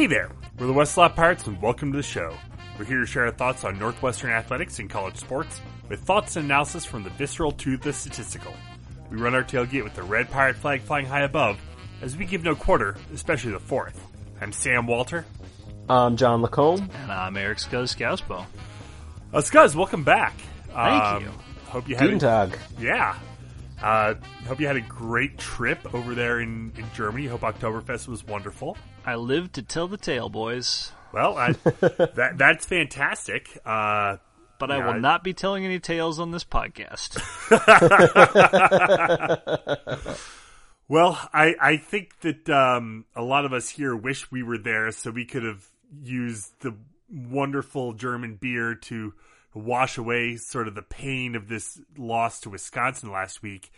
Hey there, we're the Westlaw Pirates and welcome to the show. We're here to share our thoughts on Northwestern athletics and college sports with thoughts and analysis from the visceral to the statistical. We run our tailgate with the red pirate flag flying high above as we give no quarter, especially the fourth. I'm Sam Walter. I'm John Lacombe. And I'm Eric Scuzz Scousbo. Uh, Scuzz, welcome back. Thank Um, you. Hope you had Guten a, Tag. yeah. Uh, hope you had a great trip over there in, in Germany. Hope Oktoberfest was wonderful. I live to tell the tale, boys. Well, I, that that's fantastic. Uh, But I will I- not be telling any tales on this podcast. Well, I, I think that um, a lot of us here wish we were there so we could have used the wonderful German beer to wash away sort of the pain of this loss to Wisconsin last week.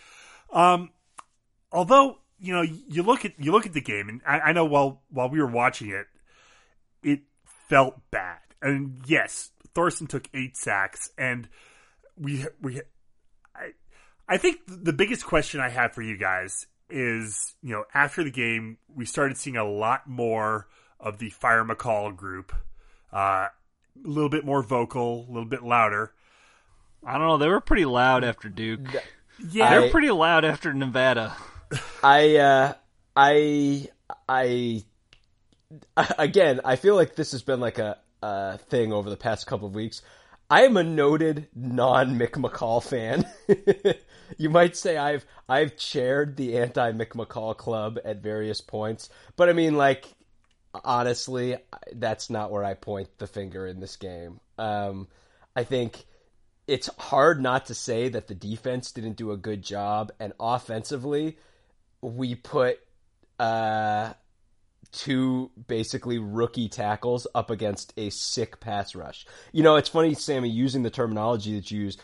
Um, although you know, you look at you look at the game, and I, I know while while we were watching it, it felt bad. And yes, Thorson took eight sacks, and we we I I think the biggest question I have for you guys is, you know, after the game, we started seeing a lot more of the Fire McCall group, uh, a little bit more vocal, a little bit louder. I don't know. They were pretty loud after Duke. Yeah, They I- were pretty loud after Nevada. I uh I I again, I feel like this has been like a, a thing over the past couple of weeks. I am a noted non Mick McCall fan. you might say I've I've chaired the anti Mick McCall club at various points, but I mean like honestly, that's not where I point the finger in this game. Um, I think it's hard not to say that the defense didn't do a good job, and offensively, we put uh, two basically rookie tackles up against a sick pass rush. You know, it's funny, Sammy, using the terminology that you use.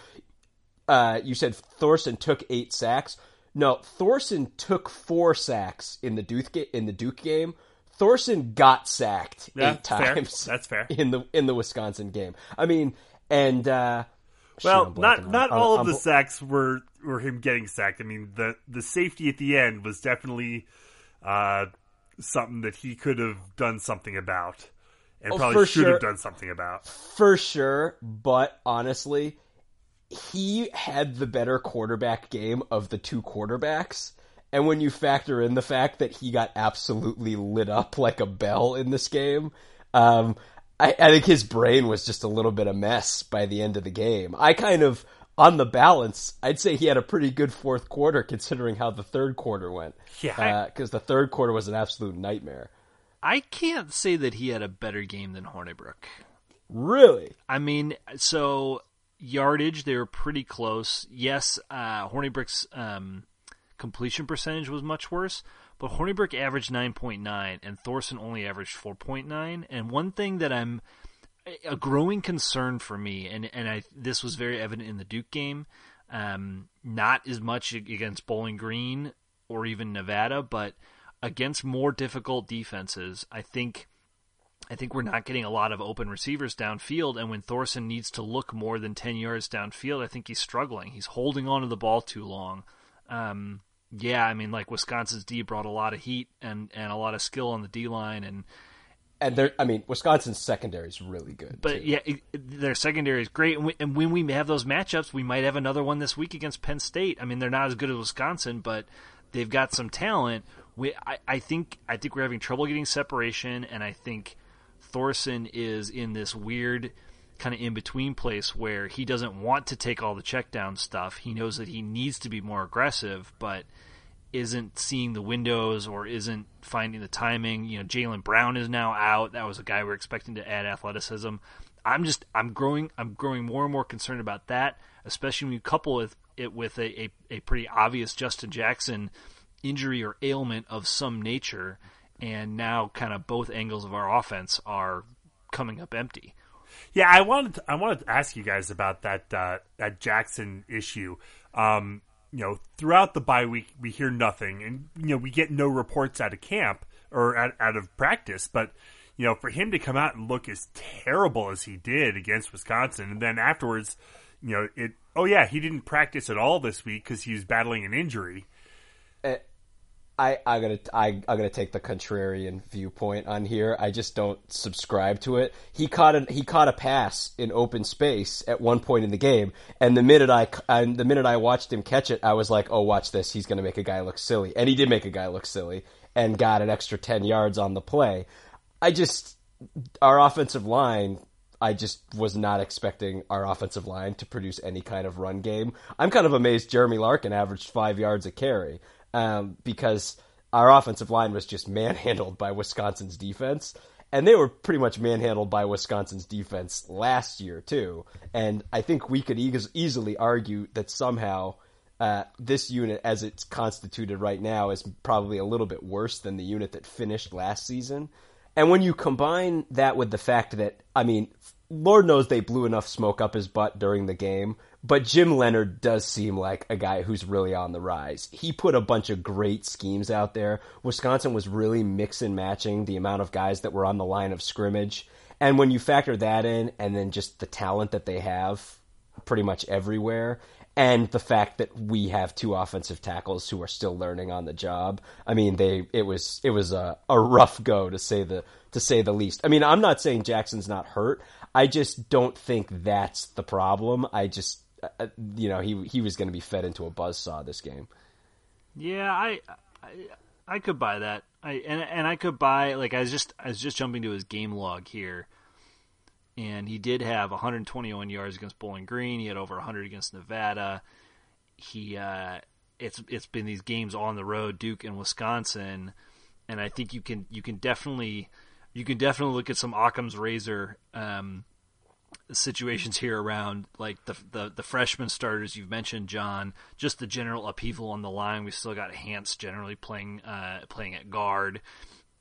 Uh, you said Thorson took eight sacks. No, Thorson took four sacks in the Duke in the Duke game. Thorson got sacked Yeah, eight fair. times. That's fair. in the in the Wisconsin game. I mean, and uh, Well, not on- not on- all of on- the sacks were were him getting sacked. I mean, the the safety at the end was definitely uh, something that he could have done something about, and Oh, probably should sure. have done something about. for sure. But honestly, he had the better quarterback game of the two quarterbacks. And when you factor in the fact that he got absolutely lit up like a bell in this game, um, I, I think his brain was just a little bit a mess by the end of the game. I kind of, on the balance, I'd say he had a pretty good fourth quarter considering how the third quarter went. Yeah, Because the third quarter was an absolute nightmare. I can't say that he had a better game than Hornibrook. Really? I mean, so yardage, they were pretty close. Yes, uh, Hornibrook's um, completion percentage was much worse, but Hornibrook averaged 9.9 and Thorson only averaged 4.9. And one thing that I'm a growing concern for me, and and I this was very evident in the Duke game, um, not as much against Bowling Green or even Nevada, but against more difficult defenses, I think. I think we're not getting a lot of open receivers downfield, and when Thorson needs to look more than 10 yards downfield, I think he's struggling. He's holding on to the ball too long. Um, yeah, I mean, like Wisconsin's D brought a lot of heat and, and a lot of skill on the D line, and And I mean, Wisconsin's secondary is really good. but too. yeah, it- their secondary is great. And, we, and when we have those matchups, we might have another one this week against Penn State. I mean, they're not as good as Wisconsin, but they've got some talent. We, I, I think, I think we're having trouble getting separation, and I think Thorson is in this weird kind of in between place where he doesn't want to take all the check down stuff. He knows that he needs to be more aggressive, but isn't seeing the windows or isn't finding the timing. You know, Jalen Brown is now out. That was a guy we are expecting to add athleticism. I'm just I'm growing I'm growing more and more concerned about that, especially when you couple with it with a, a, a pretty obvious Justin Jackson injury or ailment of some nature, and now kind of both angles of our offense are coming up empty. Yeah, I wanted to, I wanted to ask you guys about that uh, that Jackson issue. Um, you know, throughout the bye week, we hear nothing, and you know, we get no reports out of camp or out, out of practice. But you know, for him to come out and look as terrible as he did against Wisconsin, and then afterwards, you know, it. Oh yeah, he didn't practice at all this week because he was battling an injury. I I gotta I I'm gonna take the contrarian viewpoint on here. I just don't subscribe to it. He caught a he caught a pass in open space at one point in the game, and the minute I and the minute I watched him catch it, I was like, oh, watch this. He's gonna make a guy look silly, and he did make a guy look silly, and got an extra ten yards on the play. I just our offensive line I just was not expecting our offensive line to produce any kind of run game. I'm kind of amazed Jeremy Larkin averaged five yards a carry um, because our offensive line was just manhandled by Wisconsin's defense. And they were pretty much manhandled by Wisconsin's defense last year, too. And I think we could e- easily argue that somehow uh, this unit, as it's constituted right now, is probably a little bit worse than the unit that finished last season. And when you combine that with the fact that, I mean, Lord knows they blew enough smoke up his butt during the game, but Jim Leonhard does seem like a guy who's really on the rise. He put a bunch of great schemes out there. Wisconsin was really mix and matching the amount of guys that were on the line of scrimmage. And when you factor that in, and then just the talent that they have pretty much everywhere, and the fact that we have two offensive tackles who are still learning on the job. I mean, they it was it was a, a rough go to say the to say the least. I mean, I'm not saying Jackson's not hurt. I just don't think that's the problem. I just you know, he he was going to be fed into a buzz saw this game. Yeah, I, I I could buy that. I and and I could buy like I was just I was just jumping to his game log here and he did have 121 yards against Bowling Green. He had over 100 against Nevada. He uh, it's it's been these games on the road, Duke and Wisconsin, and I think you can you can definitely you can definitely look at some Occam's razor um, situations here around like the, the the freshman starters you've mentioned, John. Just the general upheaval on the line. We still got Hance generally playing uh, playing at guard.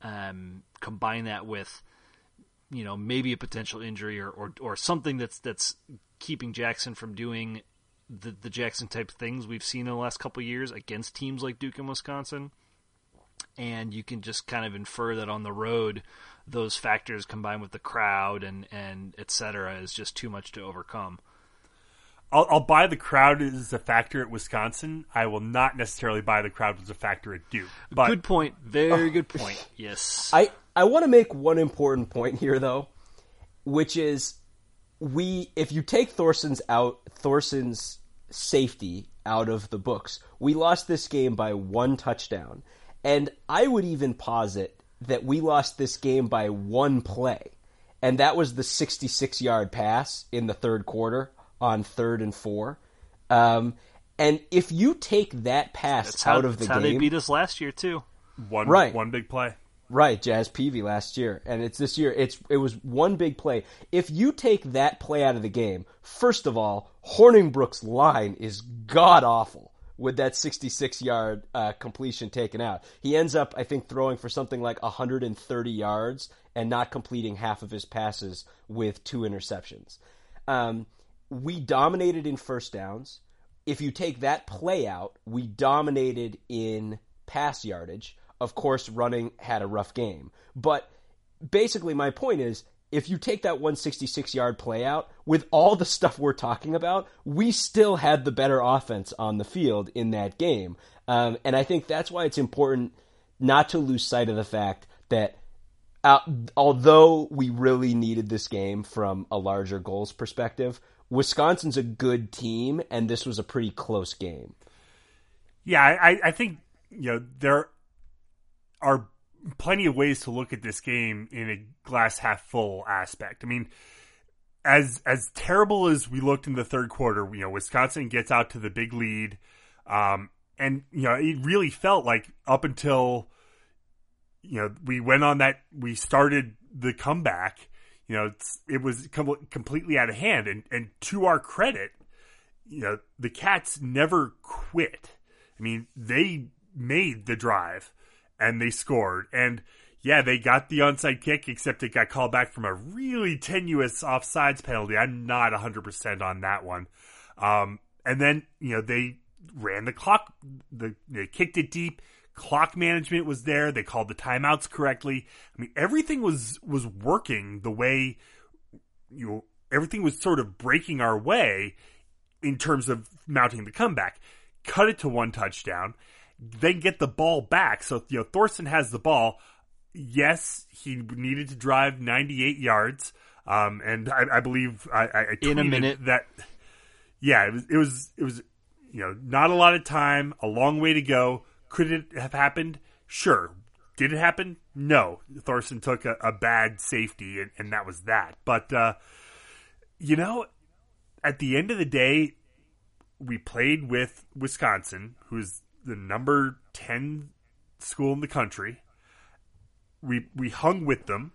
Um, combine that with you know maybe a potential injury or, or, or something that's that's keeping Jackson from doing the the Jackson type things we've seen in the last couple years against teams like Duke and Wisconsin. And you can just kind of infer that on the road, those factors combined with the crowd and and et cetera is just too much to overcome. I'll, I'll buy the crowd as a factor at Wisconsin. I will not necessarily buy the crowd as a factor at Duke. But good point. Very oh. good point. Yes. I I want to make one important point here, though, which is we if you take Thorson's out Thorson's safety out of the books, we lost this game by one touchdown, and I would even posit that we lost this game by one play, and that was the 66 yard pass in the third quarter on third and four. Um, and if you take that pass that's out how, of the that's game, how they beat us last year too. one Right. one big play. Right, Jazz Peavy last year, and it's this year. It's it was one big play. If you take that play out of the game, first of all, Hornibrook's line is god awful with that 66 yard uh, completion taken out. He ends up, I think, throwing for something like 130 yards and not completing half of his passes with two interceptions. Um, we dominated in first downs. If you take that play out, we dominated in pass yardage. Of course, running had a rough game. But basically, my point is if you take that 166 yard play out, with all the stuff we're talking about, we still had the better offense on the field in that game. Um, and I think that's why it's important not to lose sight of the fact that uh, although we really needed this game from a larger goals perspective, Wisconsin's a good team, and this was a pretty close game. Yeah, I, I think you know there are plenty of ways to look at this game in a glass half full aspect. I mean, as as terrible as we looked in the third quarter, you know, Wisconsin gets out to the big lead, um, and you know it really felt like up until you know we went on that we started the comeback. You know, it was com- completely out of hand, and and to our credit, you know, the Cats never quit. I mean, they made the drive and they scored. And yeah, they got the onside kick, except it got called back from a really tenuous offsides penalty. I'm not 100% on that one. Um, and then, you know, they ran the clock, the, they kicked it deep. Clock management was there. They called the timeouts correctly. I mean, everything was, was working the way, you know, everything was sort of breaking our way in terms of mounting the comeback. Cut it to one touchdown then get the ball back. So you know Thorson has the ball. Yes, he needed to drive 98 yards, um, and I, I believe I, I In a minute. that. Yeah, it was it was it was you know not a lot of time, a long way to go. Could it have happened? Sure. Did it happen? No. Thorson took a, a bad safety, and, and that was that. But uh, you know, at the end of the day, we played with Wisconsin, who's the number 10 school in the country. We we hung with them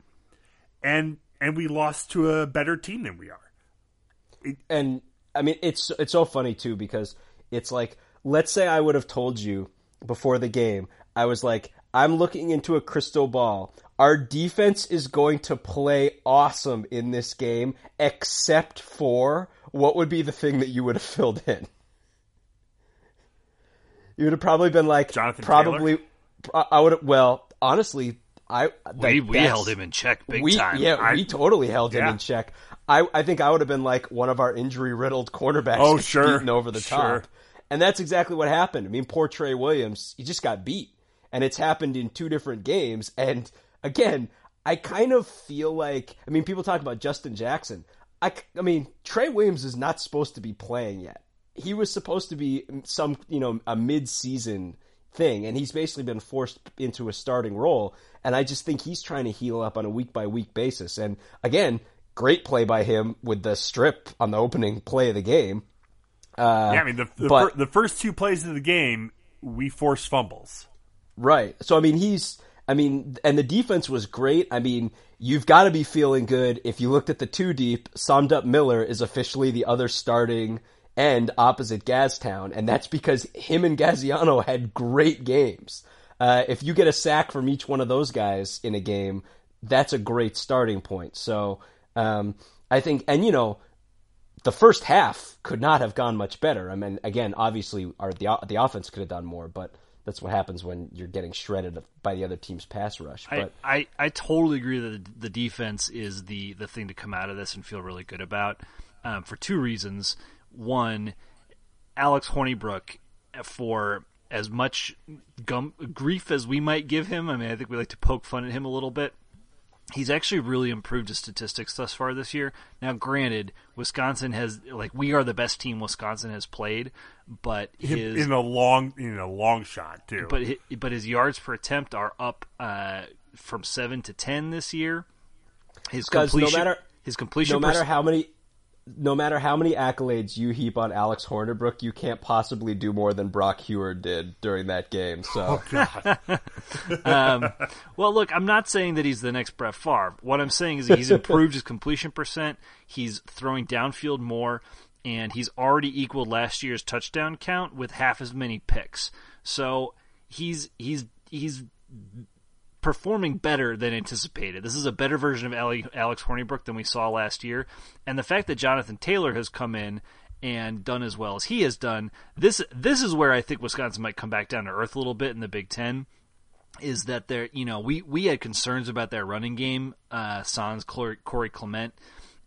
and and we lost to a better team than we are. and I mean it's it's so funny too because it's like let's say I would have told you before the game I was like I'm looking into a crystal ball our defense is going to play awesome in this game except for what would be the thing that you would have filled in you would have probably been like Jonathan probably I would have well honestly I We we held him in check big we, time. Yeah, I- we totally held him in check. I, I think I would have been like one of our injury riddled cornerbacks Oh, sure. beaten over the Sure. top. And that's exactly what happened. I mean, poor Trey Williams, he just got beat. And it's happened in two different games. And again, I kind of feel like, I mean, people talk about Justin Jackson. I, I mean, Trey Williams is not supposed to be playing yet. He was supposed to be some, you know, a mid season thing, and he's basically been forced into a starting role. And I just think he's trying to heal up on a week by week basis. And again, great play by him with the strip on the opening play of the game. Uh, yeah, I mean the the, but- fir- the first two plays of the game we forced fumbles. Right. So I mean, he's. I mean, and the defense was great. I mean, you've got to be feeling good. If you looked at the two deep, Samdup Miller is officially the other starting end opposite Gaztown, and that's because him and Gaziano had great games. Uh, if you get a sack from each one of those guys in a game, that's a great starting point. So um, I think, and you know, the first half could not have gone much better. I mean, again, obviously, our the the offense could have done more, but that's what happens when you're getting shredded by the other team's pass rush. I, But I, I totally agree that the defense is the, the thing to come out of this and feel really good about um, for two reasons. One, Alex Hornibrook, for as much gum, grief as we might give him, I mean, I think we like to poke fun at him a little bit. He's actually really improved his statistics thus far this year. Now, granted, Wisconsin has like we are the best team Wisconsin has played, but his in a long in a long shot too. but hi- but his yards per attempt are up uh, from seven to ten this year. His Guys, no completion, matter- his completion, no matter perc- how many, no matter how many accolades you heap on Alex Hornibrook, you can't possibly do more than Brock Huard did during that game. So oh, um, well, look, I'm not saying that he's the next Brett Favre. What I'm saying is that he's improved his completion percent. He's throwing downfield more, and he's already equaled last year's touchdown count with half as many picks. So he's he's he's performing better than anticipated. This is a better version of Ale- Alex Hornibrook than we saw last year, and the fact that Jonathan Taylor has come in and done as well as he has done, this this is where I think Wisconsin might come back down to earth a little bit in the Big Ten. Is that there? You know, we we had concerns about their running game, uh, Sans Corey Clement,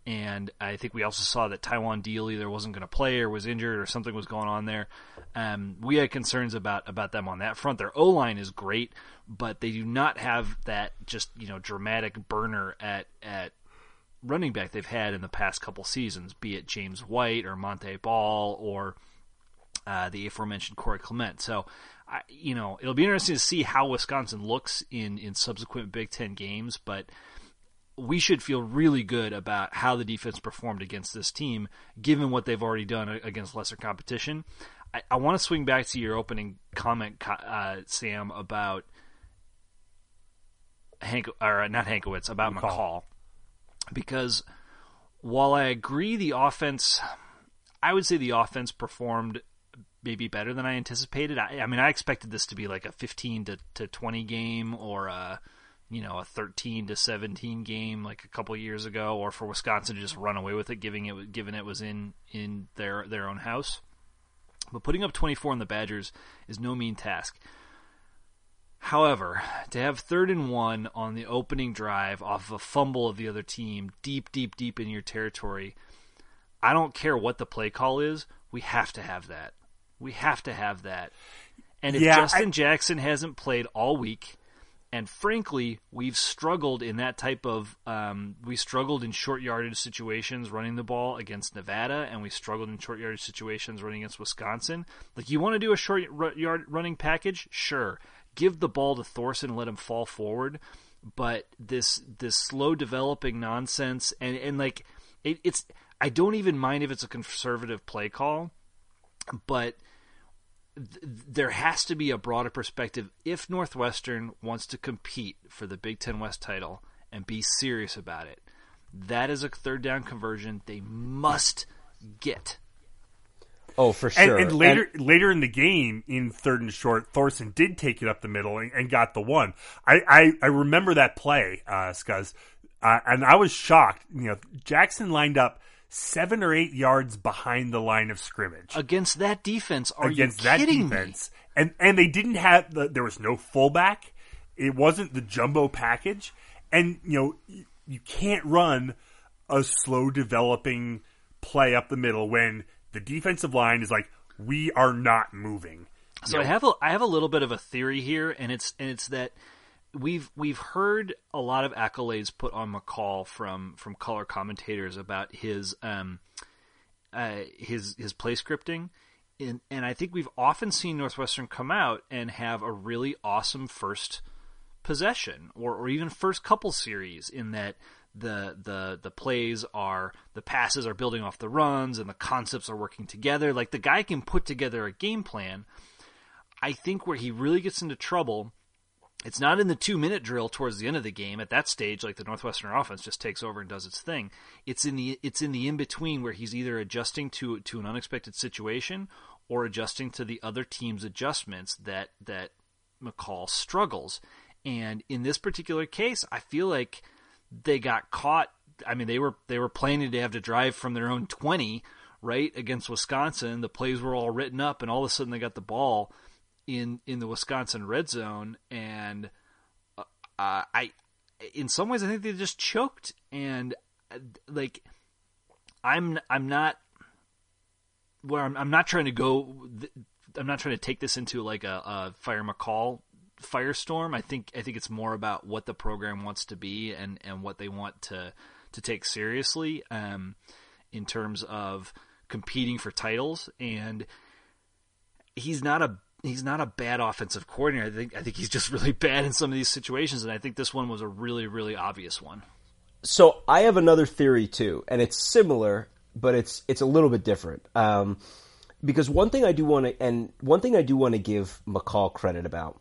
and I think we also saw that Taiwan Deal either wasn't going to play or was injured or something was going on there. Um, we had concerns about about them on that front. Their O line is great, but they do not have that just you know dramatic burner at at running back they've had in the past couple seasons, be it James White or Monte Ball or uh, the aforementioned Corey Clement. So, I, you know, it'll be interesting to see how Wisconsin looks in in subsequent Big Ten games, but we should feel really good about how the defense performed against this team, given what they've already done against lesser competition. I, I want to swing back to your opening comment, uh, Sam, about Hank or not Hankowitz about McCall. McCall. because while I agree the offense, I would say the offense performed maybe better than I anticipated. I, I mean, I expected this to be like a 15 to, to 20 game or a you know a 13 to 17 game like a couple years ago, or for Wisconsin to just run away with it, giving it given it was in in their their own house. But putting up 24 on the Badgers is no mean task. However, to have third and one on the opening drive off of a fumble of the other team, deep, deep, deep in your territory, I don't care what the play call is. We have to have that. We have to have that. And if Yeah, Justin I- Jackson hasn't played all week, and frankly, we've struggled in that type of um, we struggled in short yardage situations running the ball against Nevada, and we struggled in short yardage situations running against Wisconsin. Like you want to do a short yard running package, sure, give the ball to Thorson and let him fall forward. But this this slow developing nonsense, and and like it, it's I don't even mind if it's a conservative play call, but there has to be a broader perspective if Northwestern wants to compete for the Big Ten West title and be serious about it. That is a third down conversion they must get. Oh, for sure. and later, later in the game, in third and short, Thorson did take it up the middle and, and got the one. I, I, I remember that play, uh, Scuzz, uh, and I was shocked. You know, Jackson lined up seven or eight yards behind the line of scrimmage. Against that defense, are against you that kidding defense, and and they didn't have the, there was no fullback. It wasn't the jumbo package, and you know you, you can't run a slow developing play up the middle when the defensive line is like we are not moving. So I have a I have a little bit of a theory here, and it's and it's that we've we've heard a lot of accolades put on McCall from from color commentators about his um uh, his his play scripting, and and I think we've often seen Northwestern come out and have a really awesome first possession or, or even first couple series in that the the the plays are the passes are building off the runs and the concepts are working together. Like the guy can put together a game plan. I think where he really gets into trouble it's not in the two minute drill towards the end of the game. At that stage like the northwestern offense just takes over and does its thing. It's in the it's in the in between where he's either adjusting to to an unexpected situation or adjusting to the other team's adjustments that that mccall struggles. And in this particular case i feel like they got caught. I mean they were they were planning to have to drive from their own 20 right against wisconsin. The plays were all written up and all of a sudden they got the ball in in the Wisconsin red zone, and uh, I, in some ways, I think they just choked. And uh, like, I'm I'm not where I'm, I'm not trying to go. I'm not trying to take this into like a, a fire McCall firestorm. I think I think it's more about what the program wants to be and and what they want to to take seriously um, in terms of competing for titles and he's not a he's not a bad offensive coordinator. I think I think he's just really bad in some of these situations, and I think this one was a really really obvious one. So I have another theory too, and it's similar, but it's it's a little bit different. Um, because one thing I do want to, and one thing I do want to give McCall credit about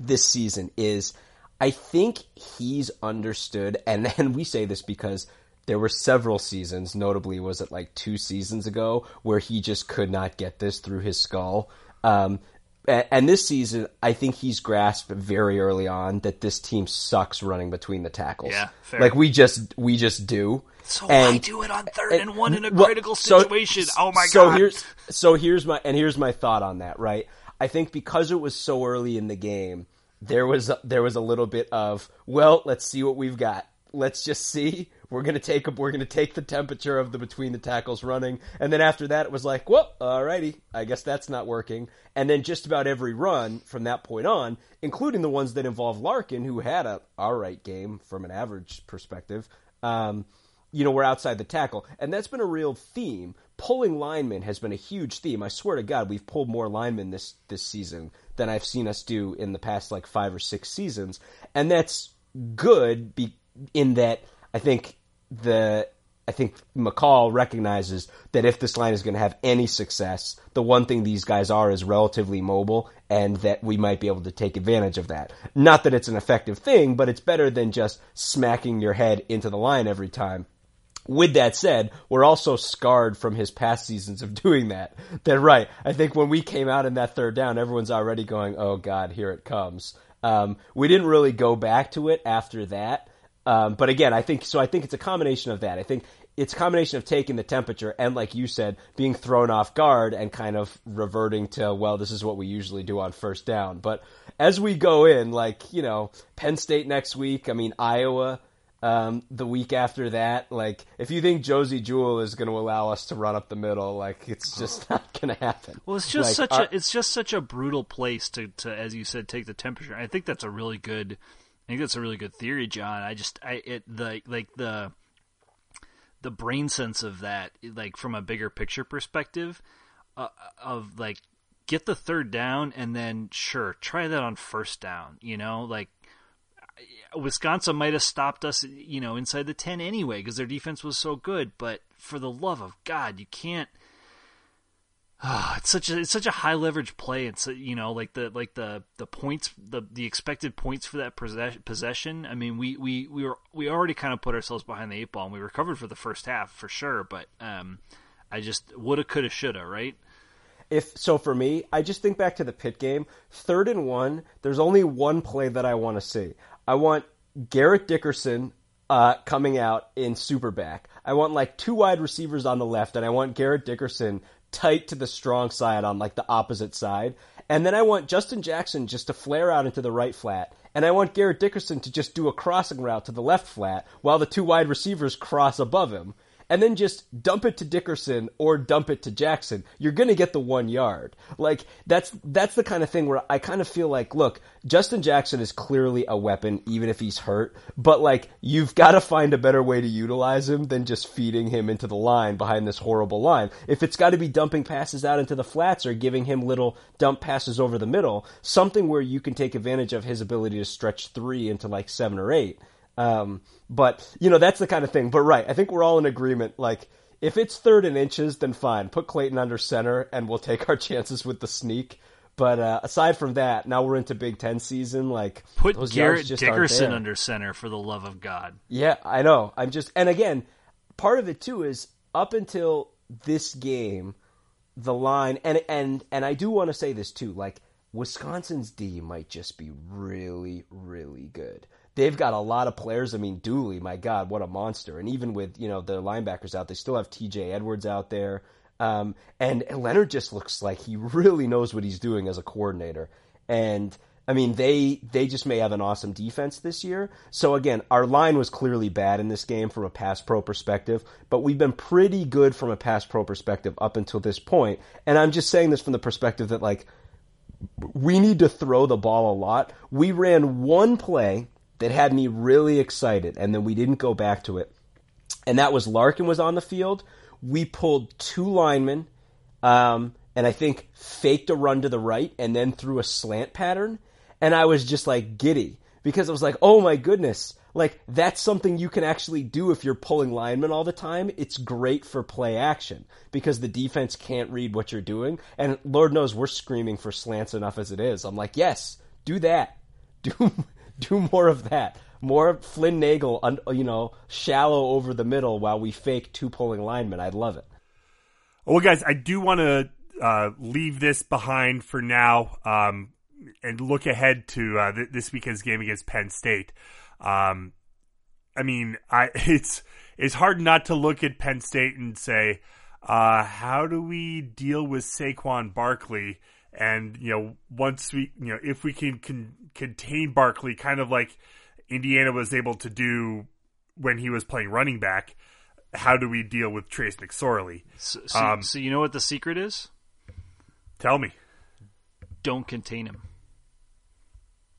this season is I think he's understood, and and we say this because there were several seasons, notably was it like two seasons ago, where he just could not get this through his skull. Um, and this season, I think he's grasped very early on that this team sucks running between the tackles. Yeah, fair. like we just we just do. So And- why do it on third and, one in a well, critical so- situation? oh my so god! here's so here's my and here's my thought on that. Right, I think because it was so early in the game, there was there was a little bit of well, let's see what we've got. Let's just see. We're gonna take a, we're gonna take the temperature of the between the tackles running, and then after that, it was like, well, alrighty, I guess that's not working. And then just about every run from that point on, including the ones that involve Larkin, who had a all right game from an average perspective, um, you know, we're outside the tackle. And that's been a real theme. Pulling linemen has been a huge theme. I swear to God, we've pulled more linemen this, this season than I've seen us do in the past like five or six seasons. And that's good be, in that I think the I think McCall recognizes that if this line is going to have any success, the one thing these guys are is relatively mobile, and that we might be able to take advantage of that. Not that it's an effective thing, but it's better than just smacking your head into the line every time. With that said, we're also scarred from his past seasons of doing that. That right. I think when we came out in that third down, everyone's already going, "Oh God, here it comes." Um, we didn't really go back to it after that. Um, but again, I think so. I think it's a combination of that. I think it's a combination of taking the temperature and, like you said, being thrown off guard and kind of reverting to, well, this is what we usually do on first down. But as we go in, like you know, Penn State next week. I mean, Iowa. Um, the week after that, like if you think Josey Jewell is going to allow us to run up the middle, like it's just not going to happen. Well, it's just Like, such our- a it's just such a brutal place to, to as you said take the temperature. I think that's a really good I think that's a really good theory, John. I just I it the like the the brain sense of that like from a bigger picture perspective uh, of like get the third down and then sure try that on first down, you know? Like Wisconsin might have stopped us, you know, inside the 10 anyway because their defense was so good, but for the love of God, you can't Ah, it's such a it's such a high leverage play. It's you know like the like the the points the the expected points for that possess- possession. I mean we we we were we already kind of put ourselves behind the eight ball and we recovered for the first half for sure. But um, I just woulda coulda shoulda right. if so for me, I just think back to the Pitt game. Third and one, there's only one play that I want to see. I want Garrett Dickerson uh, coming out in superback. I want like two wide receivers on the left, and I want Garrett Dickerson tight to the strong side on like the opposite side. And then I want Justin Jackson just to flare out into the right flat. And I want Garrett Dickerson to just do a crossing route to the left flat while the two wide receivers cross above him and then just dump it to Dickerson or dump it to Jackson, you're going to get the 1 yard. Like that's that's the kind of thing where I kind of feel like, look, Justin Jackson is clearly a weapon even if he's hurt, but like you've got to find a better way to utilize him than just feeding him into the line behind this horrible line. If it's got to be dumping passes out into the flats or giving him little dump passes over the middle, something where you can take advantage of his ability to stretch 3 into like 7 or 8. Um, but you know that's the kind of thing. But right, I think we're all in agreement. Like if it's third and inches, then fine. Put Clayton under center, and we'll take our chances with the sneak. But uh, aside from that, now we're into Big Ten season. Like Put Garrett Dickerson under center for the love of God. Yeah, I know. I'm just, and again, part of it too is up until this game, the line, and and and I do want to say this too. Like Wisconsin's D might just be really, really good. They've got a lot of players. I mean, Dooley, my God, what a monster! And even with you know the linebackers out, they still have T.J. Edwards out there. Um, and Leonhard just looks like he really knows what he's doing as a coordinator. And I mean, they they just may have an awesome defense this year. So again, our line was clearly bad in this game from a pass pro perspective, but we've been pretty good from a pass pro perspective up until this point. And I'm just saying this from the perspective that like we need to throw the ball a lot. We ran one play that had me really excited, and then we didn't go back to it. And that was Larkin was on the field. We pulled two linemen, um, and I think faked a run to the right and then threw a slant pattern. And I was just like giddy because I was like, oh my goodness, like that's something you can actually do if you're pulling linemen all the time. It's great for play action because the defense can't read what you're doing. And Lord knows we're screaming for slants enough as it is. I'm like, yes, do that. Do do more of that. More Flynn Nagel, you know, shallow over the middle while we fake two pulling linemen. I'd love it. Well, guys, I do want to uh, leave this behind for now um, and look ahead to uh, th- this weekend's game against Penn State. Um, I mean, I it's it's hard not to look at Penn State and say, uh, how do we deal with Saquon Barkley? And you know, once we, you know, if we can, contain Barkley, kind of like Indiana was able to do when he was playing running back. How do we deal with Trace McSorley? So, so, Um, so you know what the secret is? Tell me. Don't contain him.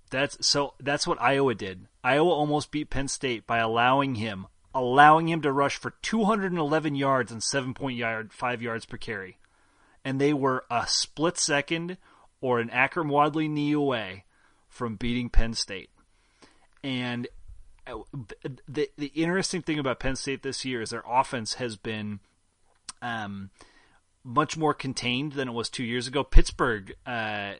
That's so. That's what Iowa did. Iowa almost beat Penn State by allowing him, allowing him to rush for 211 yards and 7.5 yard, five yards per carry, and they were a split second or an Akrum Wadley knee away from beating Penn State. And uh, the the interesting thing about Penn State this year is their offense has been um, much more contained than it was two years ago. Pittsburgh, uh,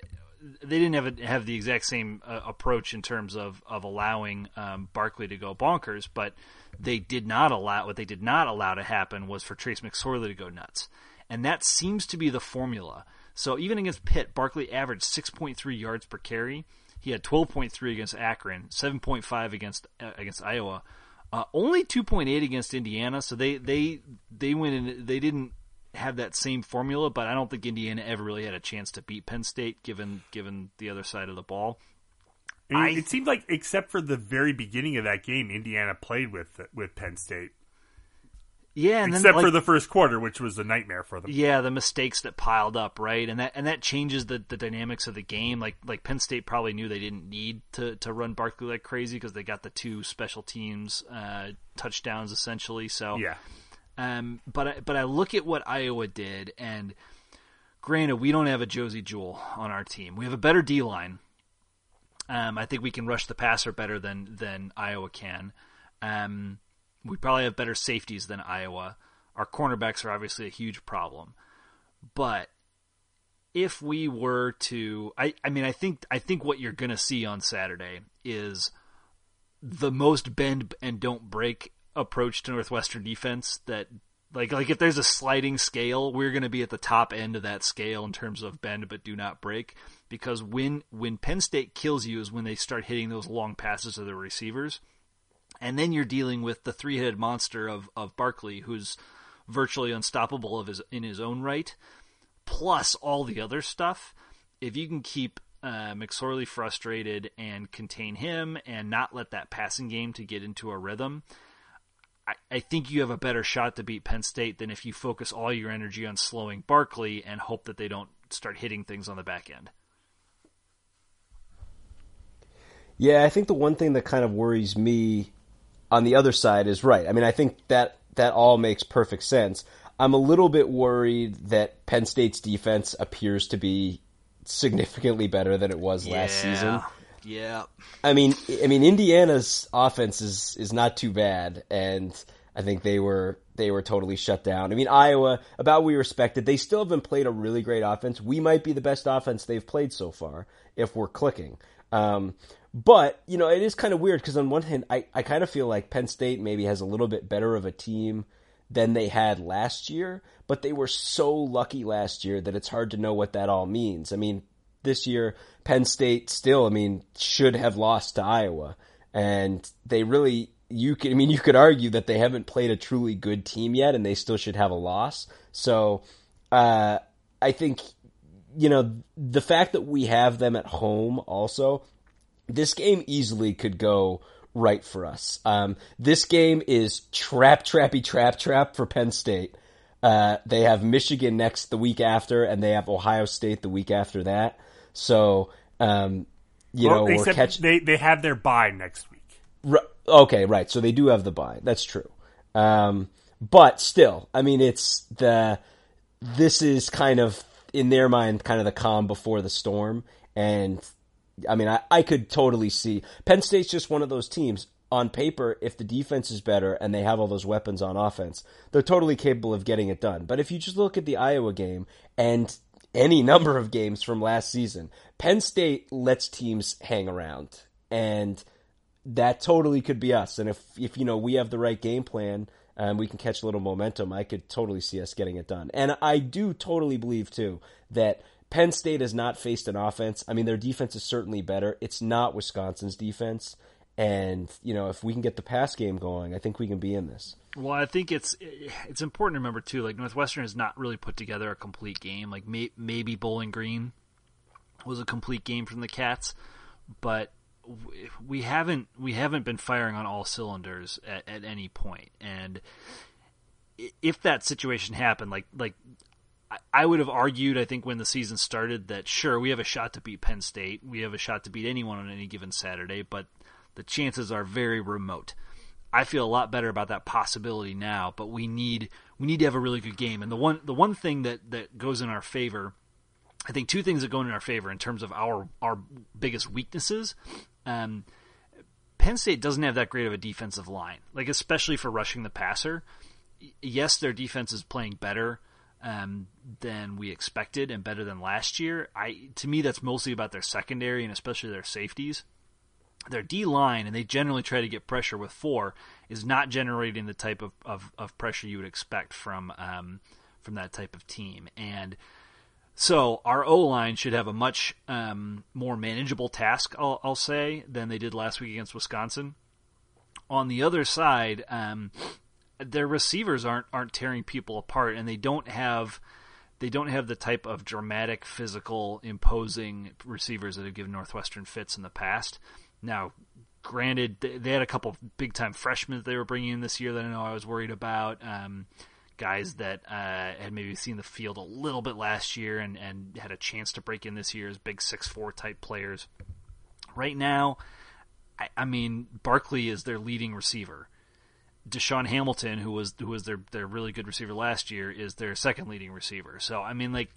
they didn't have a, have the exact same uh, approach in terms of of allowing um, Barkley to go bonkers, but they did not allow what they did not allow to happen was for Trace McSorley to go nuts, and that seems to be the formula. So even against Pitt, Barkley averaged 6.3 yards per carry. He had 12.3 against Akron, 7.5 against uh, against Iowa, uh, only 2.8 against Indiana. So they they they went in. They didn't have that same formula, but I don't think Indiana ever really had a chance to beat Penn State given given the other side of the ball. I- it seemed like, except for the very beginning of that game, Indiana played with with Penn State, Yeah, and then except like, for the first quarter, which was a nightmare for them. yeah, the mistakes that piled up, right? And that and that changes the, the dynamics of the game. Like like Penn State probably knew they didn't need to, to run Barkley like crazy because they got the two special teams uh, touchdowns essentially. So Yeah, Um, but I, but I look at what Iowa did, and granted, we don't have a Josey Jewell on our team. We have a better D line. Um, I think we can rush the passer better than than Iowa can. Um, we probably have better safeties than Iowa. Our cornerbacks are obviously a huge problem, but if we were to, I, I mean, I think I think what you're going to see on Saturday is the most bend and don't break approach to Northwestern defense that like like if there's a sliding scale, we're going to be at the top end of that scale in terms of bend but do not break because when when Penn State kills you is when they start hitting those long passes to the receivers. And then you're dealing with the three-headed monster of of Barkley who's virtually unstoppable of his in his own right plus all the other stuff. If you can keep uh, McSorley frustrated and contain him and not let that passing game to get into a rhythm, I, I think you have a better shot to beat Penn State than if you focus all your energy on slowing Barkley and hope that they don't start hitting things on the back end. Yeah, I think the one thing that kind of worries me on the other side is right. I mean, I think that that all makes perfect sense. I'm a little bit worried that Penn State's defense appears to be significantly better than it was last season. Yeah. I mean, I mean, Indiana's offense is is not too bad, and I think they were they were totally shut down. I mean, Iowa, about we respected, they still haven't played a really great offense. We might be the best offense they've played so far if we're clicking. Um, but you know, it is kind of weird because on one hand, I I kind of feel like Penn State maybe has a little bit better of a team than they had last year, but they were so lucky last year that it's hard to know what that all means. I mean, this year, Penn State still, I mean, should have lost to Iowa. And they really, you could, I mean, you could argue that they haven't played a truly good team yet and they still should have a loss. So, uh, I think, you know, the fact that we have them at home also, this game easily could go right for us. Um, this game is trap, trappy, trap, trap for Penn State. Uh, they have Michigan next the week after, and they have Ohio State the week after that. So, um, you well, know, we're catch- they they have their bye next week. R- okay, right. So they do have the buy. That's true. Um, but still, I mean, it's the this is kind of in their mind, kind of the calm before the storm. And I mean, I, I could totally see Penn State's just one of those teams. On paper, if the defense is better and they have all those weapons on offense, they're totally capable of getting it done. But if you just look at the Iowa game and any number of games from last season, Penn State lets teams hang around. And that totally could be us. And if if you know we have the right game plan and we can catch a little momentum, I could totally see us getting it done. And I do totally believe too that Penn State has not faced an offense. I mean, their defense is certainly better. It's not Wisconsin's defense. And you know, if we can get the pass game going, I think we can be in this. Well, I think it's it's important to remember too. Like Northwestern has not really put together a complete game. Like may, maybe Bowling Green was a complete game from the Cats, but we haven't we haven't been firing on all cylinders at, at any point. And if that situation happened, like like I would have argued, I think, when the season started, that sure we have a shot to beat Penn State, we have a shot to beat anyone on any given Saturday, but the chances are very remote. I feel a lot better about that possibility now, but we need we need to have a really good game. And the one the one thing that, that goes in our favor, I think two things that go in our favor in terms of our our biggest weaknesses. Um, Penn State doesn't have that great of a defensive line, like especially for rushing the passer. Yes, their defense is playing better um, than we expected and better than last year. I to me that's mostly about their secondary and especially their safeties their D line, and they generally try to get pressure with four, is not generating the type of, of, of pressure you would expect from um, from that type of team. And so our O line should have a much um, more manageable task, I'll, I'll, say, than they did last week against Wisconsin. On the other side, um, their receivers aren't aren't tearing people apart, and they don't have they don't have the type of dramatic, physical, imposing receivers that have given Northwestern fits in the past. Now, granted, they had a couple big time freshmen that they were bringing in this year that I know I was worried about. Um, guys that uh, had maybe seen the field a little bit last year and, and had a chance to break in this year as big six four type players. Right now, I, I mean, Barkley is their leading receiver. DaeSean Hamilton, who was who was their their really good receiver last year, is their second leading receiver. So I mean, like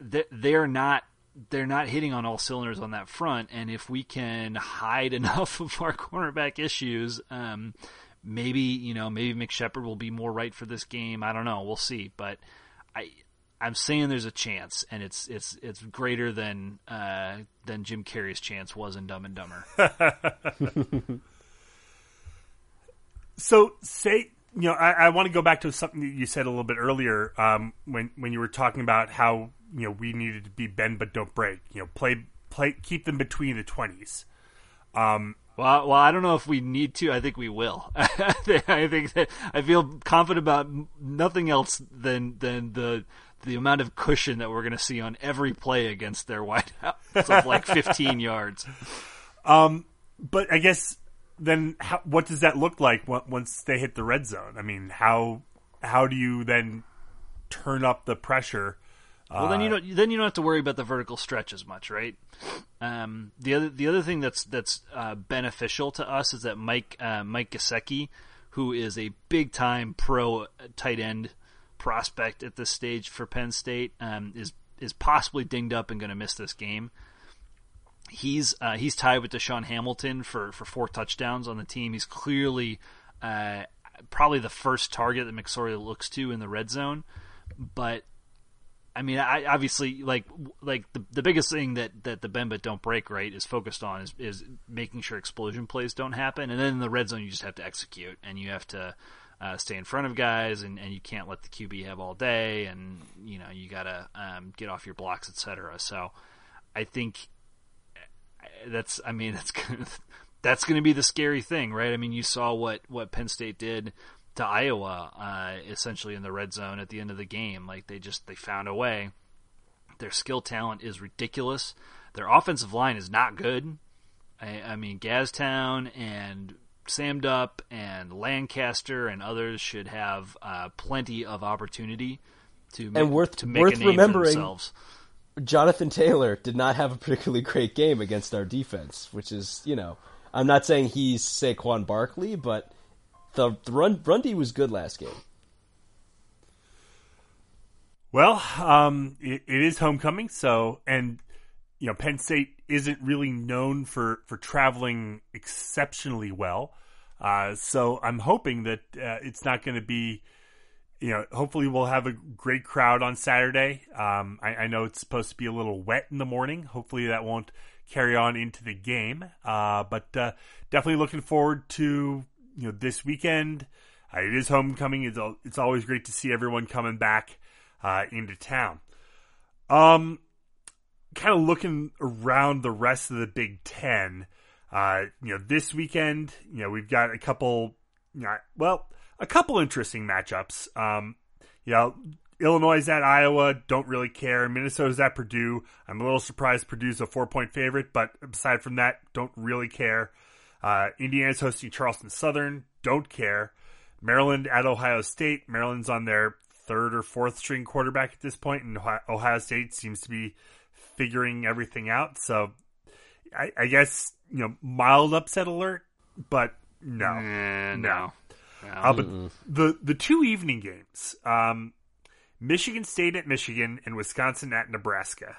they they're not they're not hitting on all cylinders on that front. And if we can hide enough of our cornerback issues, um, maybe you know maybe Mick Sheppard will be more right for this game. I don't know. We'll see. But I I'm saying there's a chance, and it's it's it's greater than uh, than Jim Carrey's chance was in Dumb and Dumber. So say you know I, I want to go back to something that you said a little bit earlier um, when when you were talking about how you know we needed to be bend but don't break. You know, play play keep them between the twenties. Um, well, well, I don't know if we need to. I think we will. I think that I feel confident about nothing else than than the the amount of cushion that we're going to see on every play against their wideouts of like 15 yards. Um, but I guess then how, what does that look like once they hit the red zone? I mean, how how do you then turn up the pressure? Well, then you uh, don't then you don't have to worry about the vertical stretch as much, right? Um, the other the other thing that's that's uh, beneficial to us is that Mike uh, Mike Gesicki, who is a big time pro tight end prospect at this stage for Penn State, um, is is possibly dinged up and going to miss this game he's uh, he's tied with DaeSean Hamilton for, for four touchdowns on the team. He's clearly uh, probably the first target that McSorley looks to in the red zone. But I mean, I obviously like like the the biggest thing that, that the bend but don't break right is focused on is is making sure explosion plays don't happen, and then in the red zone you just have to execute and you have to. Uh, stay in front of guys, and, and you can't let the QB have all day, and you know you gotta um, get off your blocks, etc. So, I think that's I mean that's gonna, that's going to be the scary thing, right? I mean, you saw what what Penn State did to Iowa, uh, essentially in the red zone at the end of the game. Like they just they found a way. Their skill talent is ridiculous. Their offensive line is not good. I, I mean, Gaztown and Samdup and Lancaster and others should have uh, plenty of opportunity to and worth to make worth a name remembering, for themselves. Jonathan Taylor did not have a particularly great game against our defense, which is, you know, I'm not saying he's Saquon Barkley, but the, the run Rundy was good last game. Well, um, it, it is homecoming, so and you know Penn State isn't really known for for traveling exceptionally well, uh, so I'm hoping that uh, it's not going to be you know, hopefully we'll have a great crowd on Saturday. Um, I, I, know it's supposed to be a little wet in the morning. Hopefully that won't carry on into the game. Uh, but uh, definitely looking forward to you know this weekend. Uh, it is homecoming. It's it's always great to see everyone coming back uh, into town. Um, kind of looking around the rest of the Big Ten. Uh, you know, this weekend, you know, we've got a couple. You know, well a couple interesting matchups. Um, you know, Illinois is at Iowa. Don't really care. Minnesota's at Purdue. I'm a little surprised Purdue's a four point favorite, but aside from that, don't really care. Uh, Indiana's hosting Charleston Southern. Don't care. Maryland at Ohio State. Maryland's on their third or fourth string quarterback at this point, and Ohio State seems to be figuring everything out. So, I, I guess you know, mild upset alert, but no, mm, no. Uh, but the the two evening games, um, Michigan State at Michigan and Wisconsin at Nebraska.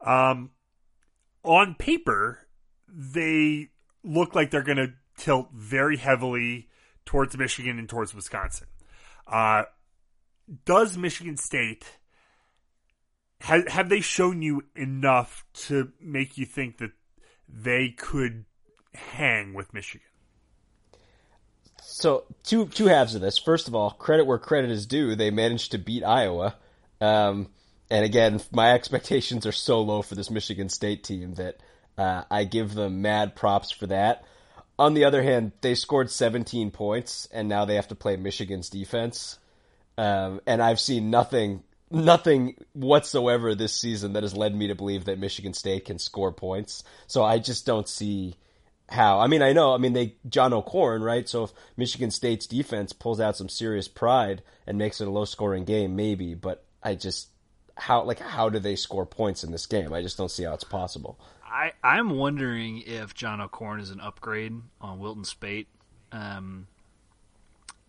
Um, on paper, they look like they're going to tilt very heavily towards Michigan and towards Wisconsin. Uh, does Michigan State have have they shown you enough to make you think that they could hang with Michigan? So two two halves of this. First of all, credit where credit is due. They managed to beat Iowa. Um, and again, my expectations are so low for this Michigan State team that uh, I give them mad props for that. On the other hand, they scored 17 points, and now they have to play Michigan's defense. Um, and I've seen nothing nothing whatsoever this season that has led me to believe that Michigan State can score points. So I just don't see how. I mean, I know. I mean, they John O'Korn, right? So if Michigan State's defense pulls out some serious pride and makes it a low scoring game, maybe. But I just how like how do they score points in this game? I just don't see how it's possible. I I'm wondering if John O'Korn is an upgrade on Wilton Speight. Um,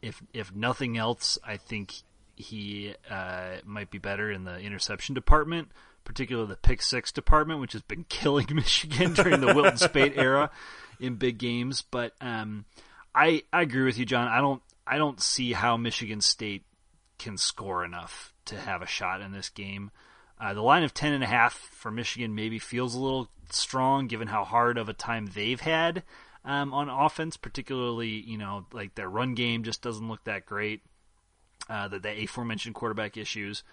if if nothing else, I think he uh, might be better in the interception department, particularly the pick six department, which has been killing Michigan during the Wilton Speight era in big games. But um, I I agree with you, John. I don't I don't see how Michigan State can score enough to have a shot in this game. Uh, the line of ten and a half for Michigan maybe feels a little strong, given how hard of a time they've had um, on offense, particularly you know like their run game just doesn't look that great uh, the, the aforementioned quarterback issues,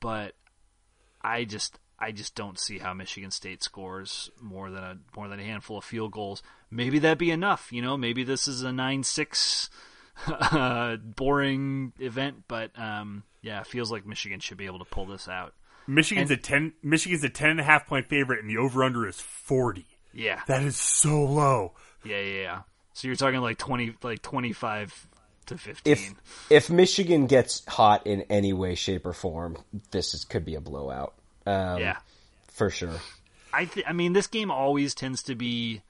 but I just I just don't see how Michigan State scores more than a more than a handful of field goals. Maybe that'd be enough. You know, maybe this is a nine six uh, boring event, but um, yeah, it feels like Michigan should be able to pull this out. Michigan's and, a ten. Michigan's a ten and a half point favorite, and the over under is forty. Yeah, that is so low. Yeah, yeah, yeah. So you're talking like twenty, like twenty five to 15. If if Michigan gets hot in any way, shape, or form, this is, could be a blowout. Um, yeah, for sure. I th- I mean, this game always tends to be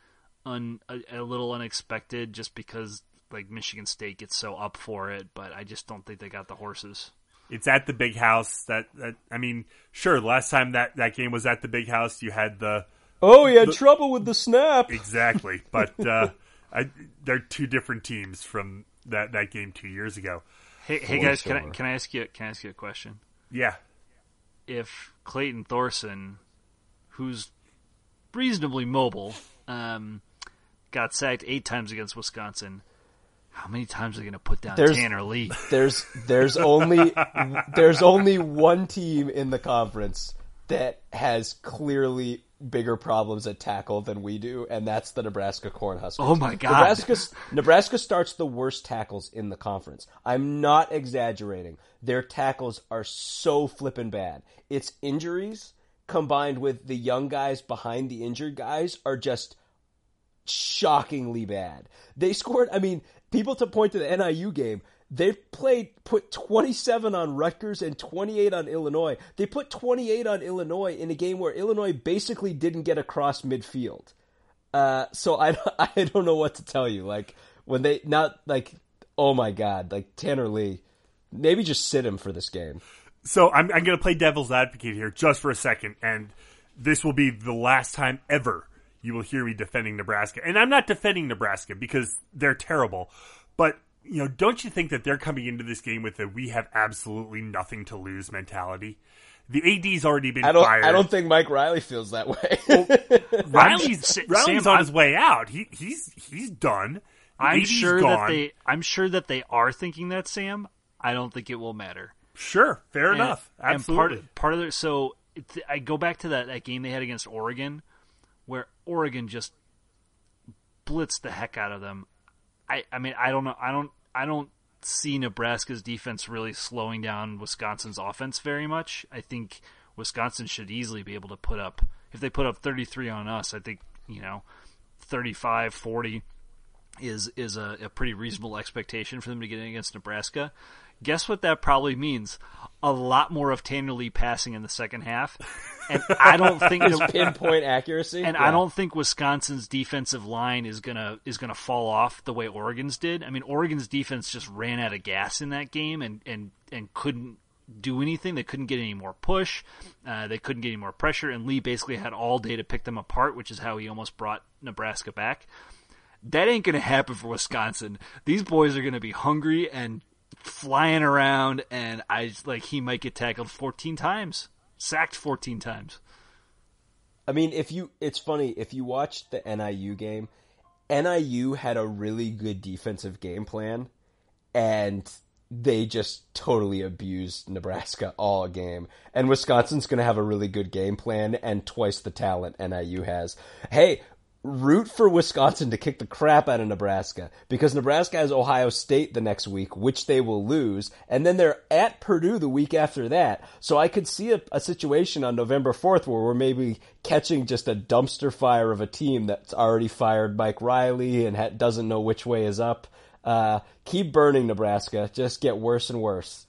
un- a, a, little unexpected, just because like Michigan State gets so up for it. But I just don't think they got the horses. It's at the big house. That, that I mean, sure. Last time that that game was at the big house, you had the oh, he had the, trouble with the snap. Exactly, but. uh I, they're two different teams from that that game two years ago. Hey, hey guys, sure. can I can I ask you can I ask you a question? Yeah. If Clayton Thorson, who's reasonably mobile, um, got sacked eight times against Wisconsin, how many times are they going to put down there's, Tanner Lee? There's there's only there's only one team in the conference that has clearly bigger problems at tackle than we do, and that's the Nebraska Cornhuskers. Oh my god! Nebraska, Nebraska starts the worst tackles in the conference. I'm not exaggerating. Their tackles are so flippin' bad. It's injuries combined with the young guys behind the injured guys are just shockingly bad. They scored. I mean, people to point to the NIU game. They played put 27 on Rutgers and 28 on Illinois. They put 28 on Illinois in a game where Illinois basically didn't get across midfield. Uh, so I I don't know what to tell you. Like when they not like oh my god, like Tanner Lee, maybe just sit him for this game. So I'm I'm to play devil's advocate here just for a second, and this will be the last time ever you will hear me defending Nebraska. And I'm not defending Nebraska because they're terrible, but you know, don't you think that they're coming into this game with a "we have absolutely nothing to lose" mentality? The AD's already been I don't, fired. I don't think Mike Riley feels that way. well, Riley's, Riley's on his way out. He, he's he's done. The I'm AD's sure gone. that they. I'm sure that they are thinking that, Sam. I don't think it will matter. Sure, fair and, enough. Absolutely. And part, part of it. So I go back to that that game they had against Oregon, where Oregon just blitzed the heck out of them. I, I mean, I don't know. I don't. I don't see Nebraska's defense really slowing down Wisconsin's offense very much. I think Wisconsin should easily be able to put up if they put up 33 on us, I think, you know, 35, 40 is is a, a pretty reasonable expectation for them to get in against Nebraska. Guess what that probably means? A lot more of Tanner Lee passing in the second half. And I don't think his pinpoint accuracy. And yeah. I don't think Wisconsin's defensive line is gonna is gonna fall off the way Oregon's did. I mean, Oregon's defense just ran out of gas in that game and and and couldn't do anything. They couldn't get any more push. Uh, they couldn't get any more pressure. And Lee basically had all day to pick them apart, which is how he almost brought Nebraska back. That ain't going to happen for Wisconsin. These boys are going to be hungry and flying around, and I like he might get tackled 14 times, sacked 14 times. I mean, if you, it's funny if you watch the NIU game. NIU had a really good defensive game plan, and they just totally abused Nebraska all game. And Wisconsin's going to have a really good game plan and twice the talent NIU has. Hey, root for Wisconsin to kick the crap out of Nebraska because Nebraska has Ohio State the next week, which they will lose, and then they're at Purdue the week after that. So I could see a, a situation on November 4th where we're maybe catching just a dumpster fire of a team that's already fired Mike Riley and ha- doesn't know which way is up. Uh, keep burning Nebraska. Just get worse and worse.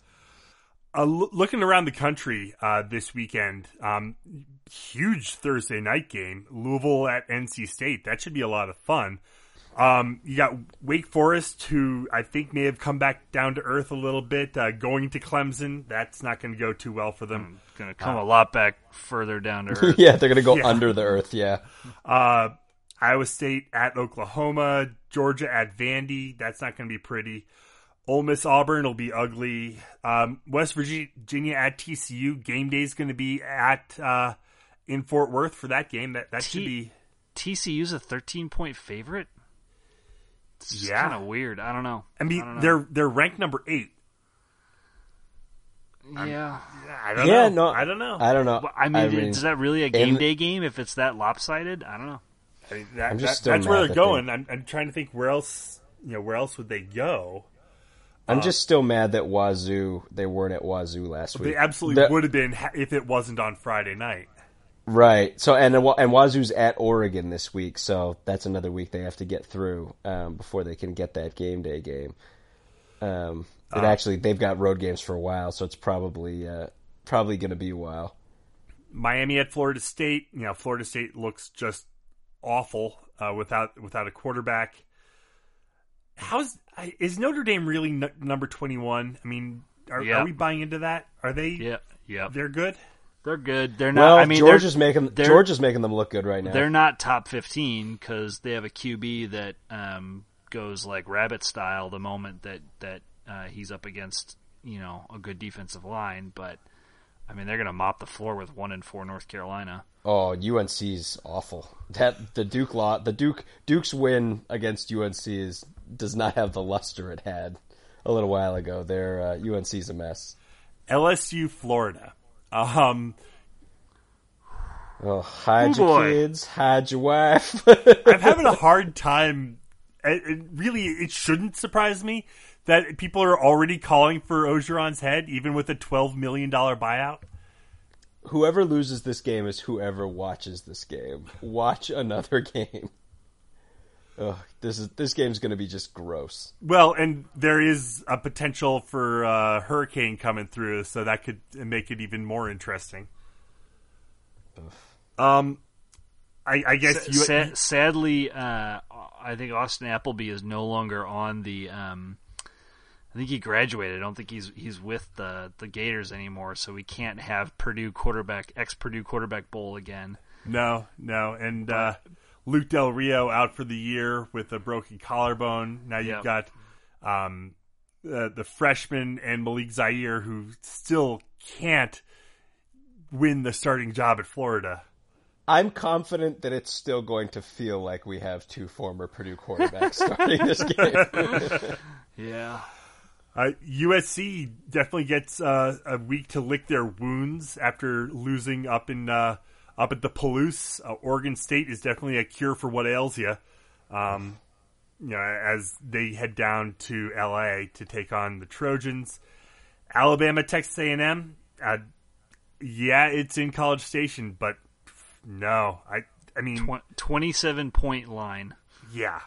Uh, looking around the country uh, this weekend, um, huge Thursday night game, Louisville at NC State. That should be a lot of fun. Um, you got Wake Forest, who I think may have come back down to earth a little bit, uh, going to Clemson. That's not going to go too well for them. Going to come uh, a lot back further down to earth. yeah, they're going to go yeah. under the earth. Yeah. Uh, Iowa State at Oklahoma, Georgia at Vandy. That's not going to be pretty. Ole Miss Auburn will be ugly. Um, West Virginia at TCU. Game day is going to be at uh, in Fort Worth for that game. That that T- should be TCU's a 13 point favorite. It's yeah, kind of weird. I don't know. I mean, I they're they're ranked number eight. Yeah, I'm, I don't yeah, know. no, I don't know. I don't know. I mean, I mean is that really a game day game if it's that lopsided? I don't know. I mean, that, that, that's where they're going. They... I'm, I'm trying to think where else. You know, where else would they go? I'm uh, just still mad that Wazoo they weren't at Wazoo last week. They absolutely the, would have been if it wasn't on Friday night. Right. So and and Wazoo's at Oregon this week, so that's another week they have to get through um, before they can get that game day game. Um, it uh, actually they've got road games for a while, so it's probably uh, probably going to be a while. Miami at Florida State. You know, Florida State looks just awful uh, without without a quarterback. How's is Notre Dame really n- number twenty one? I mean, are, yep. are, we buying into that? Are they? Yeah, yeah, they're good. They're good. They're not. Well, I mean, George is making George is making them look good right now. They're not top fifteen because they have a QB that um, goes like rabbit style the moment that that uh, he's up against you know a good defensive line. But I mean, they're going to mop the floor with one and four North Carolina. Oh, UNC's awful. That the Duke lot, the Duke Duke's win against UNC is does not have the luster it had a little while ago. Their uh, UNC's a mess. LSU, Florida. Um, oh, hide oh your kids, hide your wife. I'm having a hard time. It, it really, it shouldn't surprise me that people are already calling for Orgeron's head, even with a $12 million buyout. Whoever loses this game is whoever watches this game. Watch another game. Ugh, this is this game's going to be just gross. Well, and there is a potential for uh, hurricane coming through, so that could make it even more interesting. Um, I, I guess you, Sa- sadly, uh, I think Austin Appleby is no longer on the. Um, I think he graduated. I don't think he's he's with the the Gators anymore, so we can't have Purdue quarterback ex Purdue quarterback bowl again. No, no, and uh, Luke Del Rio out for the year with a broken collarbone. Now you've yep. got um, uh, the freshman and Malik Zaire, who still can't win the starting job at Florida. I'm confident that it's still going to feel like we have two former Purdue quarterbacks starting this game. yeah. Uh, USC definitely gets uh, a week to lick their wounds after losing up in uh, up at the Palouse. Uh, Oregon State is definitely a cure for what ails you. Um, you know, as they head down to LA to take on the Trojans. Alabama, Texas A&M. Uh, yeah, it's in College Station, but no, I I mean Tw- twenty-seven point line. Yeah,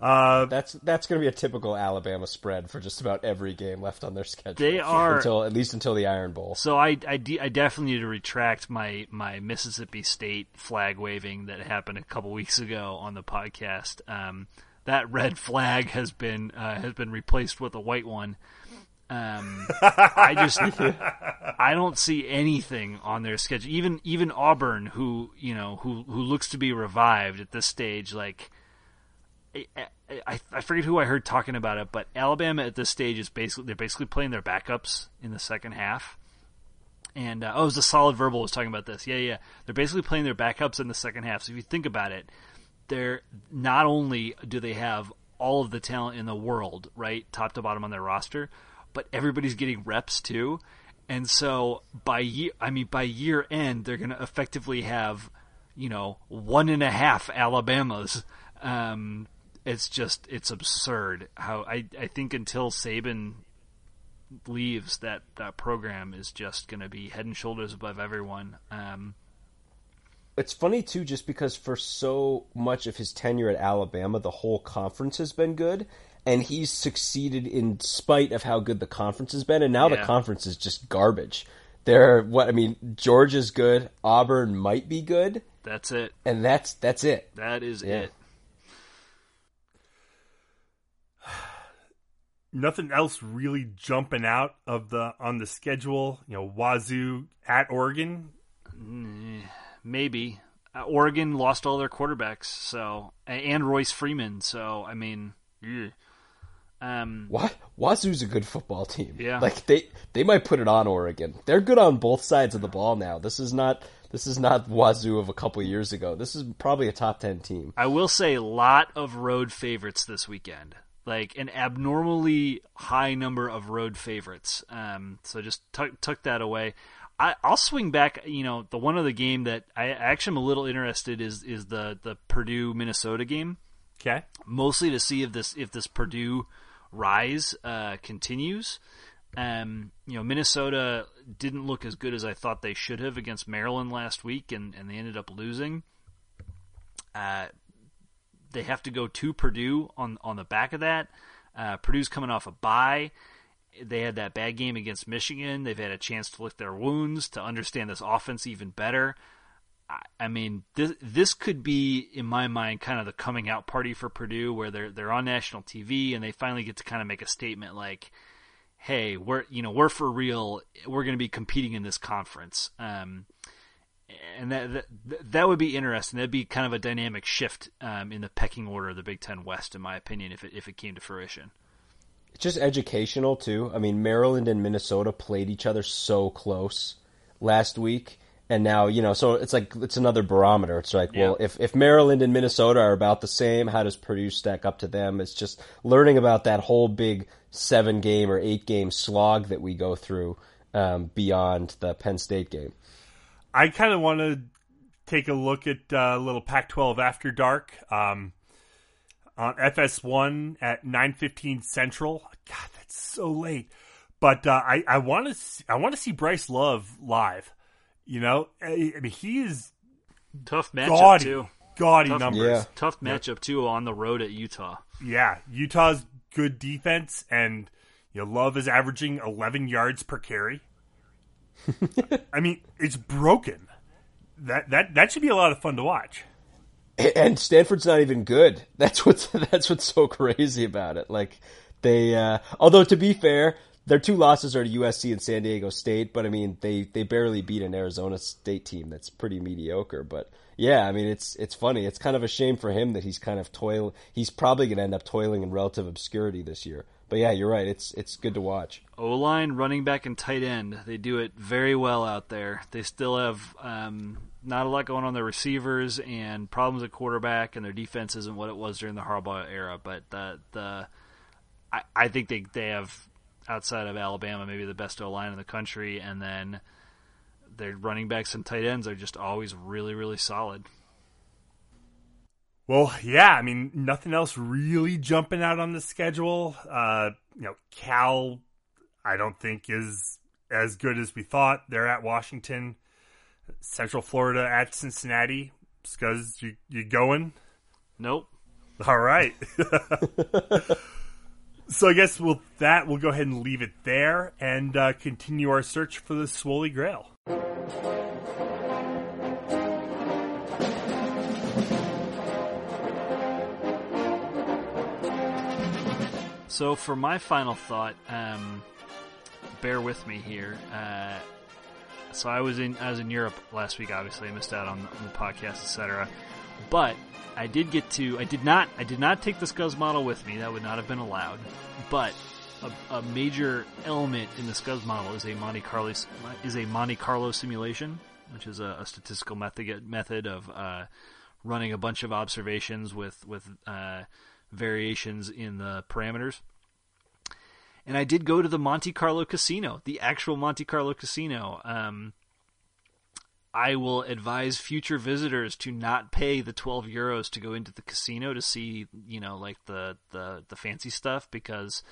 uh, that's that's going to be a typical Alabama spread for just about every game left on their schedule. They are until at least until the Iron Bowl. So I, I, de- I definitely need to retract my, my Mississippi State flag waving that happened a couple weeks ago on the podcast. Um, that red flag has been uh, has been replaced with a white one. Um, I just I don't see anything on their schedule. Even even Auburn, who you know who who looks to be revived at this stage, like I, I forget who I heard talking about it, but Alabama at this stage is basically they're basically playing their backups in the second half. And uh, oh, it was a solid verbal was talking about this. Yeah, yeah, they're basically playing their backups in the second half. So if you think about it, they're not only do they have all of the talent in the world, right, top to bottom on their roster, but everybody's getting reps too. And so by year, I mean by year end, they're going to effectively have you know, one and a half Alabamas. Um, it's just it's absurd how I I think until Saban leaves that that program is just going to be head and shoulders above everyone. Um, it's funny too, just because for so much of his tenure at Alabama, the whole conference has been good, and he's succeeded in spite of how good the conference has been, and now Yeah. the conference is just garbage. There, what I mean, Georgia's good, Auburn might be good, that's it. and that's that's it. That is Yeah. it. Nothing else really jumping out of the on the schedule. You know, Wazoo at Oregon. Maybe uh, Oregon lost all their quarterbacks, so and Royce Freeman. So I mean, yeah. um, Wa- Wazoo's a good football team. Yeah. like they they might put it on Oregon. They're good on both sides of the ball now. This is not this is not Wazoo of a couple years ago. This is probably a top ten team. I will say a lot of road favorites this weekend. Like an abnormally high number of road favorites. Um, so just tuck, tuck that away. I, I'll swing back. You know, the one other game that I actually am a little interested is is the the Purdue Minnesota game. Okay. mostly to see if this if this Purdue rise uh, continues. Um, you know, Minnesota didn't look as good as I thought they should have against Maryland last week, and, and they ended up losing. Uh, they have to go to Purdue on on the back of that. Uh, Purdue's coming off a bye. They had that bad game against Michigan. They've had a chance to lick their wounds to understand this offense even better. I- I mean, this this could be, in my mind, kind of the coming out party for Purdue, where they're they're on national TV and they finally get to kind of make a statement like, "Hey, we're you know we're for real. We're going to be competing in this conference." Um, and that, that that would be interesting. That'd be kind of a dynamic shift um, in the pecking order of the Big Ten West, in my opinion, if it if it came to fruition. It's just educational too. I mean, Maryland and Minnesota played each other so close last week, and now you know. So it's like it's another barometer. It's like, well, if if Maryland and Minnesota are about the same, how does Purdue stack up to them? It's just learning about that whole big seven game or eight game slog that we go through um, beyond the Penn State game. I kind of want to take a look at uh, a little Pac-12 After Dark um, on FS1 at 9:15 Central. God, that's so late. But uh, I I want to I want to see Bryce Love live. You know, I, I mean he is Tough matchup gaudy, too. gaudy Tough- numbers. Yeah. Tough matchup too on the road at Utah. Yeah, Utah's good defense, and you know, Love is averaging 11 yards per carry. I mean, it's broken. That that that should be a lot of fun to watch. and Stanford's not even good. That's what's that's what's so crazy about it. Like they, uh, although to be fair, their two losses are to USC and San Diego State. But I mean, they they barely beat an Arizona State team that's pretty mediocre. But yeah, I mean, it's it's funny. It's kind of a shame for him that he's kind of toil. He's probably going to end up toiling in relative obscurity this year. But yeah, you're right. It's it's good to watch. O line, running back, and tight end. They do it very well out there. They still have um, not a lot going on their receivers and problems at quarterback, and their defense isn't what it was during the Harbaugh era. But the the I, I think they they have outside of Alabama maybe the best O line in the country, and then their running backs and tight ends are just always really really solid. Well, yeah, I mean, nothing else really jumping out on the schedule. Uh, you know, Cal, I don't think is as good as we thought. They're at Washington, Central Florida at Cincinnati. Scuzz, you you going? Nope. All right. so I guess with that, we'll go ahead and leave it there and uh, continue our search for the Swoley Grail. So for my final thought, um, bear with me here. Uh, so I was in I was in Europe last week. Obviously, I missed out on the, on the podcast, etc. But I did get to. I did not. I did not take the Scuzz model with me. That would not have been allowed. But a, a major element in the Scuzz model is a Monte Carlo is a Monte Carlo simulation, which is a, a statistical method method of uh, running a bunch of observations with with uh, variations in the parameters. And I did go to the Monte Carlo casino, the actual Monte Carlo casino. Um, I will advise future visitors to not pay the 12 euros to go into the casino to see, you know, like the, the, the fancy stuff because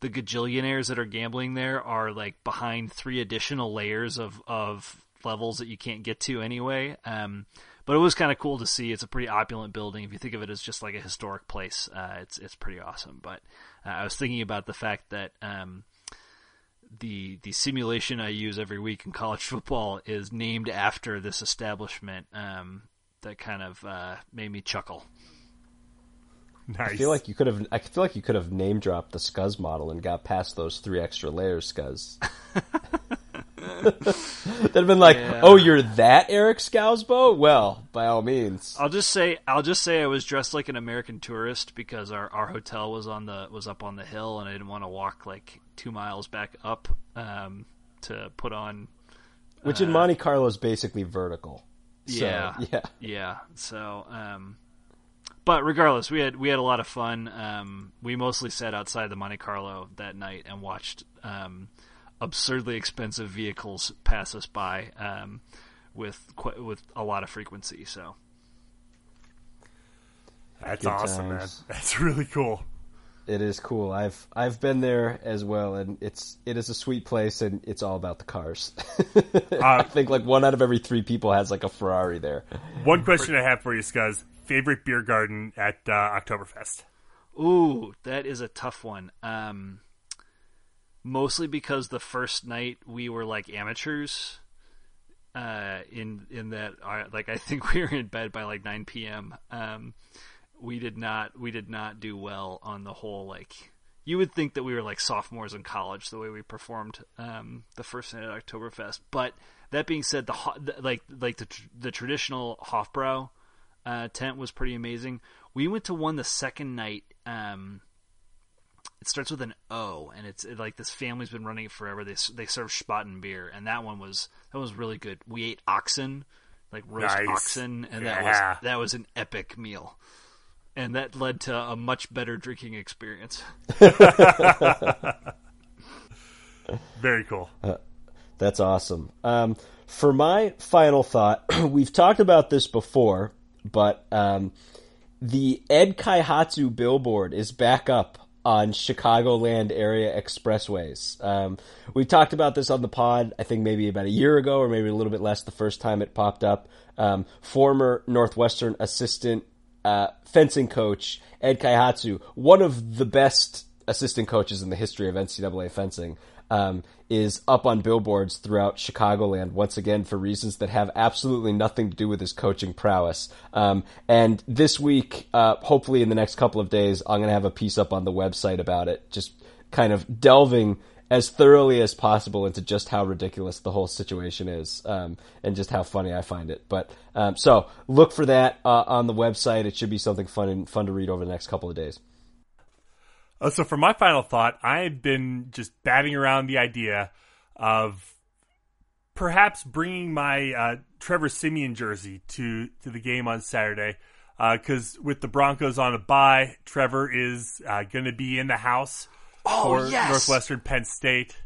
the gajillionaires that are gambling there are like behind three additional layers of, of levels that you can't get to anyway. Um, but it was kind of cool to see. It's a pretty opulent building. If you think of it as just like a historic place, uh, it's it's pretty awesome. But uh, I was thinking about the fact that um, the the simulation I use every week in college football is named after this establishment. Um, that kind of uh, made me chuckle. Nice. I feel like you could have. I feel like you could have name dropped the Scuzz model and got past those three extra layers, Scuzz. Have been like, Yeah. oh, you're that Eric Scousbo? Well, by all means. I'll just say I'll just say I was dressed like an American tourist because our, our hotel was on the was up on the hill and I didn't want to walk like two miles back up um, to put on Which in Monte Carlo is basically vertical. So, Yeah. yeah. Yeah. So, um, but regardless, we had we had a lot of fun. Um, we mostly sat outside the Monte Carlo that night and watched um, absurdly expensive vehicles pass us by um, with qu- with a lot of frequency. So, That's Good awesome, man. That's really cool. It is cool. I've I've been there as well, and it's it is a sweet place, and it's all about the cars. I think like one out of every three people has like a Ferrari there. One question I have for you, Scuzz. Favorite beer garden at uh, Oktoberfest? ooh, that is a tough one. Um, mostly because the first night we were like amateurs. Uh, in in that, like I think we were in bed by like 9 p.m. Um, we did not we did not do well on the whole like you would think that we were like sophomores in college the way we performed um, the first night at Oktoberfest. But that being said, the, the like like the the traditional Hofbrau uh, tent was pretty amazing. We went to one the second night. Um, it starts with an O, and it's it, like this family's been running it forever. They they serve Spaten beer, and that one was that was really good. We ate oxen, like roast Nice. oxen, and that was that was an epic meal. And that led to a much better drinking experience. Very cool. That's awesome. Um, for my final thought, we've talked about this before, but um, the Ed Kaihatsu billboard is back up on Chicagoland area expressways. Um, we talked about this on the pod, I think maybe about a year ago, or maybe a little bit less the first time it popped up. Um, former Northwestern assistant uh, fencing coach Ed Kaihatsu, one of the best assistant coaches in the history of NCAA fencing, um, is up on billboards throughout Chicagoland once again for reasons that have absolutely nothing to do with his coaching prowess. Um, and this week, uh, hopefully in the next couple of days, I'm going to have a piece up on the website about it, just kind of delving as thoroughly as possible into just how ridiculous the whole situation is, um, and just how funny I find it. But um, so look for that uh, on the website. It should be something fun and fun to read over the next couple of days. Uh, so for my final thought, I've been just batting around the idea of perhaps bringing my uh, Trevor Siemian jersey to to the game on Saturday. Because with the Broncos on a bye, Trevor is uh, going to be in the house for yes! Northwestern Penn State.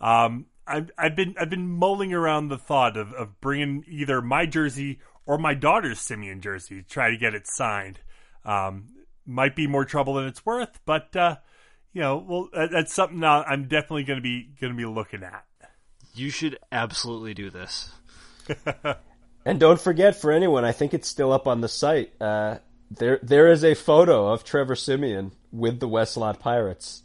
Um, I've, I've been I've been mulling around the thought of, of bringing either my jersey or my daughter's Siemian jersey to try to get it signed. Um, might be more trouble than it's worth, but uh, you know, well, that, that's something now I'm definitely going to be going to be looking at. You should absolutely do this. And don't forget, for anyone, I think it's still up on the site. Uh, there, there is a photo of Trevor Siemian with the Westlot Pirates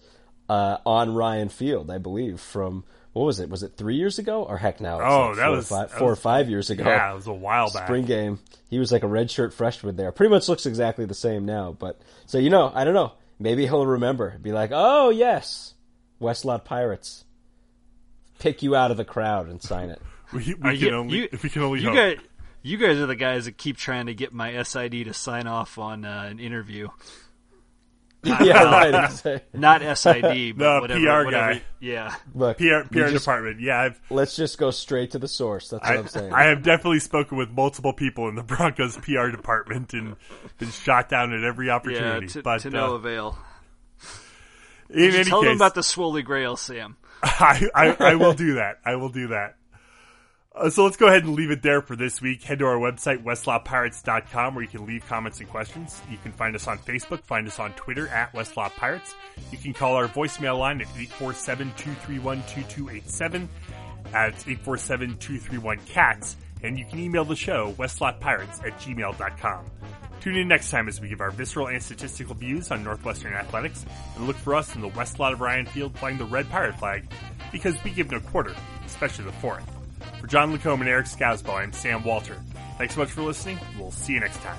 uh, on Ryan Field, I believe. From what was it? Was it three years ago, or heck, now it's Oh, like that four, was- or five, that four or five years ago. Yeah, it was a while back. Spring game. He was like a redshirt freshman there. Pretty much looks exactly the same now. But so you know, I don't know. Maybe he'll remember. Be like, oh yes, Westlot Pirates. Pick you out of the crowd and sign it. We, Are we you- can only you- we can only You hope. guys, you guys are the guys that keep trying to get my SID to sign off on uh, an interview. yeah, right. exactly. Not SID, but The whatever. PR whatever- guy. Yeah. Look, PR, PR just- department. Yeah, I've Let's just go straight to the source. That's what I, I, am saying. I have definitely spoken with multiple people in the Broncos PR department and been shot down at every Yeah, opportunity. to, but to no uh, avail. in any tell case, them about the Swoley Grail, Sam. I, I, I will do that. I will do that. Uh, so let's go ahead and leave it there for this week. Head to our website, westlotpirates.com, where you can leave comments and questions. You can find us on Facebook, find us on Twitter at Westlot Pirates. You can call our voicemail line at 847-231-2287. That's 847-231-CATS. And you can email the show, westlotpirates at gmail.com. Tune in next time as we give our visceral and statistical views on Northwestern athletics and look for us in the west lot of Ryan Field flying the red pirate flag because we give no quarter, especially the fourth. For John Lacombe and Eric Scousball, I'm Sam Walter. Thanks so much for listening. We'll see you next time.